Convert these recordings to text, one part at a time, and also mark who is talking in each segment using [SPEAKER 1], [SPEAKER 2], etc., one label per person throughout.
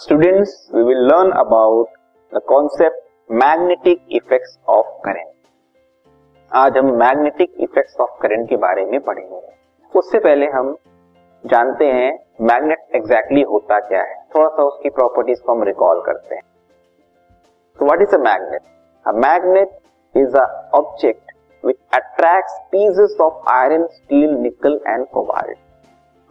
[SPEAKER 1] Students, we will learn about the concept magnetic effects of current. आज हम magnetic effects of current के बारे में पढ़ेंगे। उससे पहले हम जानते हैं मैग्नेट एग्जैक्टली होता क्या है। थोड़ा सा उसकी प्रॉपर्टीज़ को हम रिकॉल करते हैं। तो what is a magnet a magnet is a object which attracts pieces of iron steel nickel and cobalt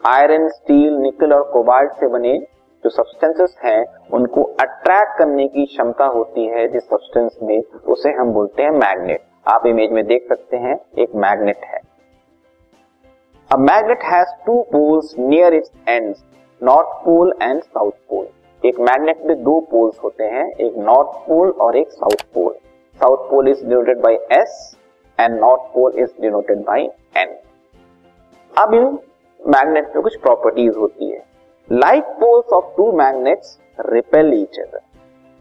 [SPEAKER 1] iron steel nickel और कोबाल्ट से बने जो सब्सटेंसेस हैं, उनको अट्रैक्ट करने की क्षमता होती है जिस सब्सटेंस में उसे हम बोलते हैं मैग्नेट आप इमेज में देख सकते हैं, एक मैग्नेट है। A magnet has two poles near its ends north pole and south pole एक मैग्नेट में दो पोल्स होते हैं, एक नॉर्थ पोल और एक south pole south pole is denoted by S and north pole is denoted by N अब इन मैग्नेट में कुछ प्रॉपर्टीज़ होती है। Like poles of two magnets repel each other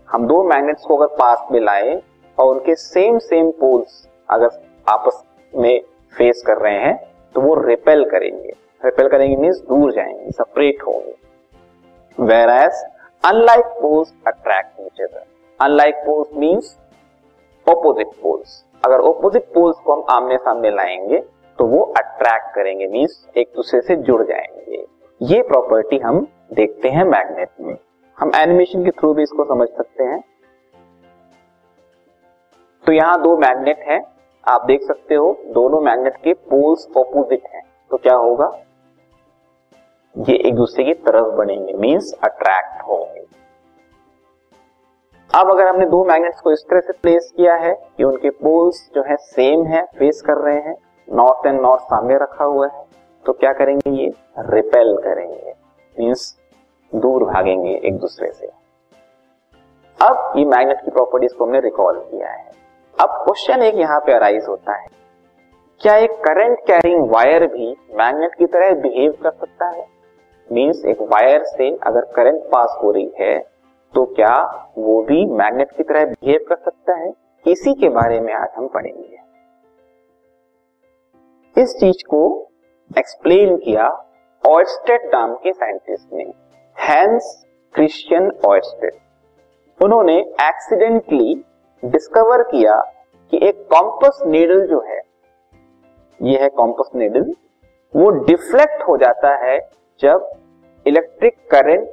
[SPEAKER 1] हम दो मैग्नेट्स को अगर पास में लाए और उनके सेम सेम पोल्स अगर आपस में फेस कर रहे हैं तो वो रिपेल करेंगे। रिपेल करेंगे मीन्स दूर जाएँगे सेपरेट होंगे। Whereas unlike poles attract each other unlike poles means opposite poles अगर ऑपोजिट पोल्स को हम आमने सामने लाएँगे तो वो अट्रैक्ट करेंगे मीन्स एक दूसरे से जुड़ जाएँगे। ये प्रॉपर्टी हम देखते हैं मैग्नेट में। हम एनिमेशन के थ्रू भी इसको समझ सकते हैं। तो यहाँ दो मैग्नेट हैं। आप देख सकते हो, दोनों मैग्नेट के पोल्स ऑपोजिट हैं। तो क्या होगा? ये एक दूसरे की तरफ़ बनेंगे मींस अट्रैक्ट होंगे। अब अगर हमने दो मैग्नेट्स को इस तरह से प्लेस किया है कि उनके पोल्स जो है सेम है फेस कर रहे हैं नॉर्थ एंड नॉर्थ सामने रखा हुआ है तो क्या करेंगे ये? रिपेल करेंगे। मीन्स दूर भागेंगे एक दूसरे से। अब ये मैग्नेट की प्रॉपर्टीज़ को हमने रिकॉल किया है। अब क्वेश्चन एक यहाँ पे अराइज होता है। क्या एक करंट कैरिंग वायर भी मैग्नेट की तरह बिहेव कर सकता है? मीन्स एक वायर से अगर करंट पास हो रही है तो क्या वो भी मैग्नेट की तरह बिहेव कर सकता है? इसी के बारे में आज हम पढ़ेंगे। इस चीज़ को एक्सप्लेन किया ऑयस्टेड नाम के साइंटिस्ट ने। हैंस क्रिश्चियन ऑयस्टेड उन्होंने एक्सीडेंटली डिस्कवर किया कि एक कॉम्पस नीडल जो है ये है कॉम्पस नीडल वो डिफ्लेक्ट हो जाता है जब इलेक्ट्रिक करंट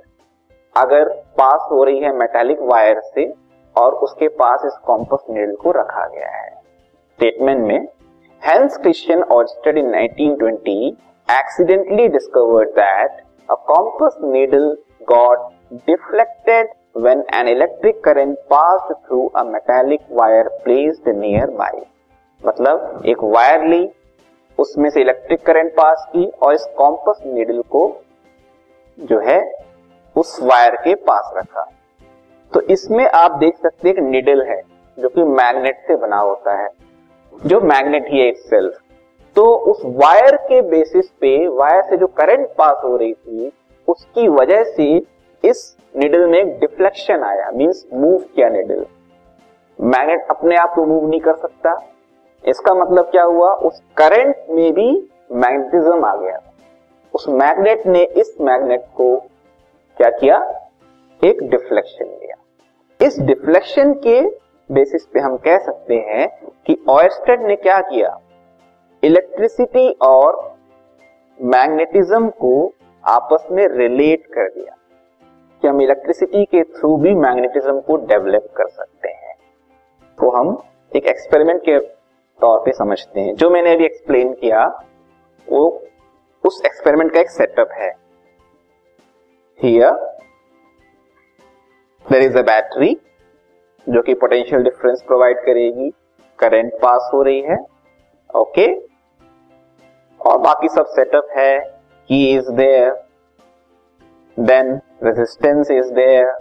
[SPEAKER 1] अगर पास हो रही है मेटालिक वायर से और उसके पास इस कॉम्पस नीडल को रखा गया है। स्टेटमेंट में Hans Christian Oersted in 1920 accidentally discovered that a compass needle got deflected when an electric current pass through a metallic wire placed nearby मतलब एक वायर ली, उसमें से इलेक्ट्रिक करंट पास की और इस कॉम्पस नीडल को जो है, उस वायर के पास रखा। तो इसमें आप देख सकते हैं एक निडल है, जो कि मैग्नेट से बना होता है। जो मैग्नेट ही है इटसेल्फ तो उस वायर के बेसिस पे वायर से जो करंट पास हो रही थी, उसकी वजह से इस निडल में डिफ्लेक्शन आया मींस मूव किया निडल मैग्नेट अपने आप को मूव नहीं कर सकता। इसका मतलब क्या हुआ? उस करंट में भी मैग्नेटिज्म आ गया। उस मैग्नेट ने इस मैग्नेट को क्या किया? एक डिफ्लेक्शन दिया इस डिफ्लेक्शन के बेसिस पे हम कह सकते हैं कि ऑयस्टेड ने क्या किया? इलेक्ट्रिसिटी और मैग्नेटिज्म को आपस में रिलेट कर दिया। कि हम इलेक्ट्रिसिटी के थ्रू भी मैग्नेटिज्म को डेवलप कर सकते हैं। तो हम एक एक्सपेरिमेंट के तौर पे समझते हैं। जो मैंने अभी एक्सप्लेन किया, वो उस एक्सपेरिमेंट का एक सेटअप है। Here there is a battery जो कि पोटेंशियल डिफरेंस प्रोवाइड करेगी. करंट पास हो रही है. ओके और बाकी सब सेटअप है. Key is there then resistance is there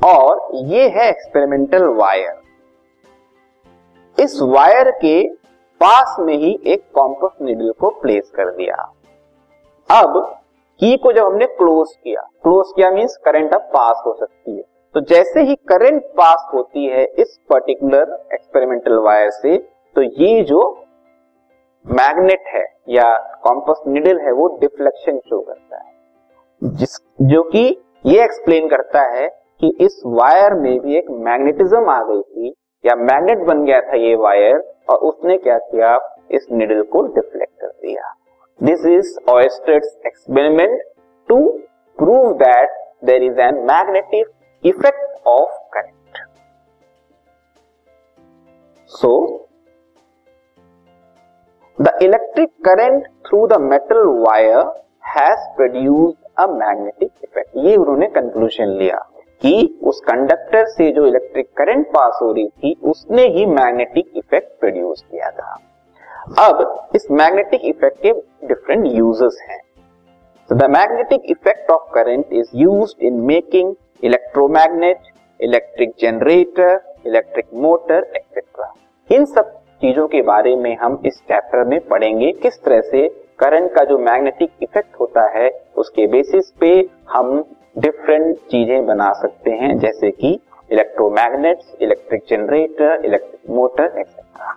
[SPEAKER 1] और ये है एक्सपेरिमेंटल वायर इस वायर के पास में ही एक कॉम्पस नीडल को प्लेस कर दिया. अब की को जब हमने क्लोज किया क्लोज किया मीन्स करंट अब पास हो सकती है. तो जैसे ही करंट पास होती है इस पर्टिकुलर एक्सपेरिमेंटल वायर से तो ये जो मैग्नेट है या कॉम्पस निडल है, वो डिफ्लेक्शन शो करता है। जिस, जो कि ये एक्सप्लेन करता है कि इस वायर में भी एक मैग्नेटिज्म आ गई थी, या मैग्नेट बन गया था ये वायर और उसने क्या किया? इस निडल को डिफ्लेक्ट कर दिया। This is Oersted's experiment to prove that there is an magnetic effect of current so the electric current through the metal wire has produced a magnetic effect ये उन्होंने कंक्लूजन लिया कि उस कंडक्टर से जो इलेक्ट्रिक करंट पास हो रही थी, उसने ही मैग्नेटिक इफ़ेक्ट प्रोड्यूस किया था। अब, इस मैग्नेटिक इफ़ेक्ट के डिफरेंट यूजेस हैं। The magnetic effect of of is is in in electromagnet, electric generator electric motor etcetera इन सब चीज़ों के बारे में हम इस चैप्टर में पढ़ेंगे किस तरह से करंट का जो मैग्नेटिक इफ़ेक्ट होता है उसके बेसिस पे हम डिफरेंट चीज़ें बना सकते हैं जैसे कि electromagnets electric generator electric motor etcetera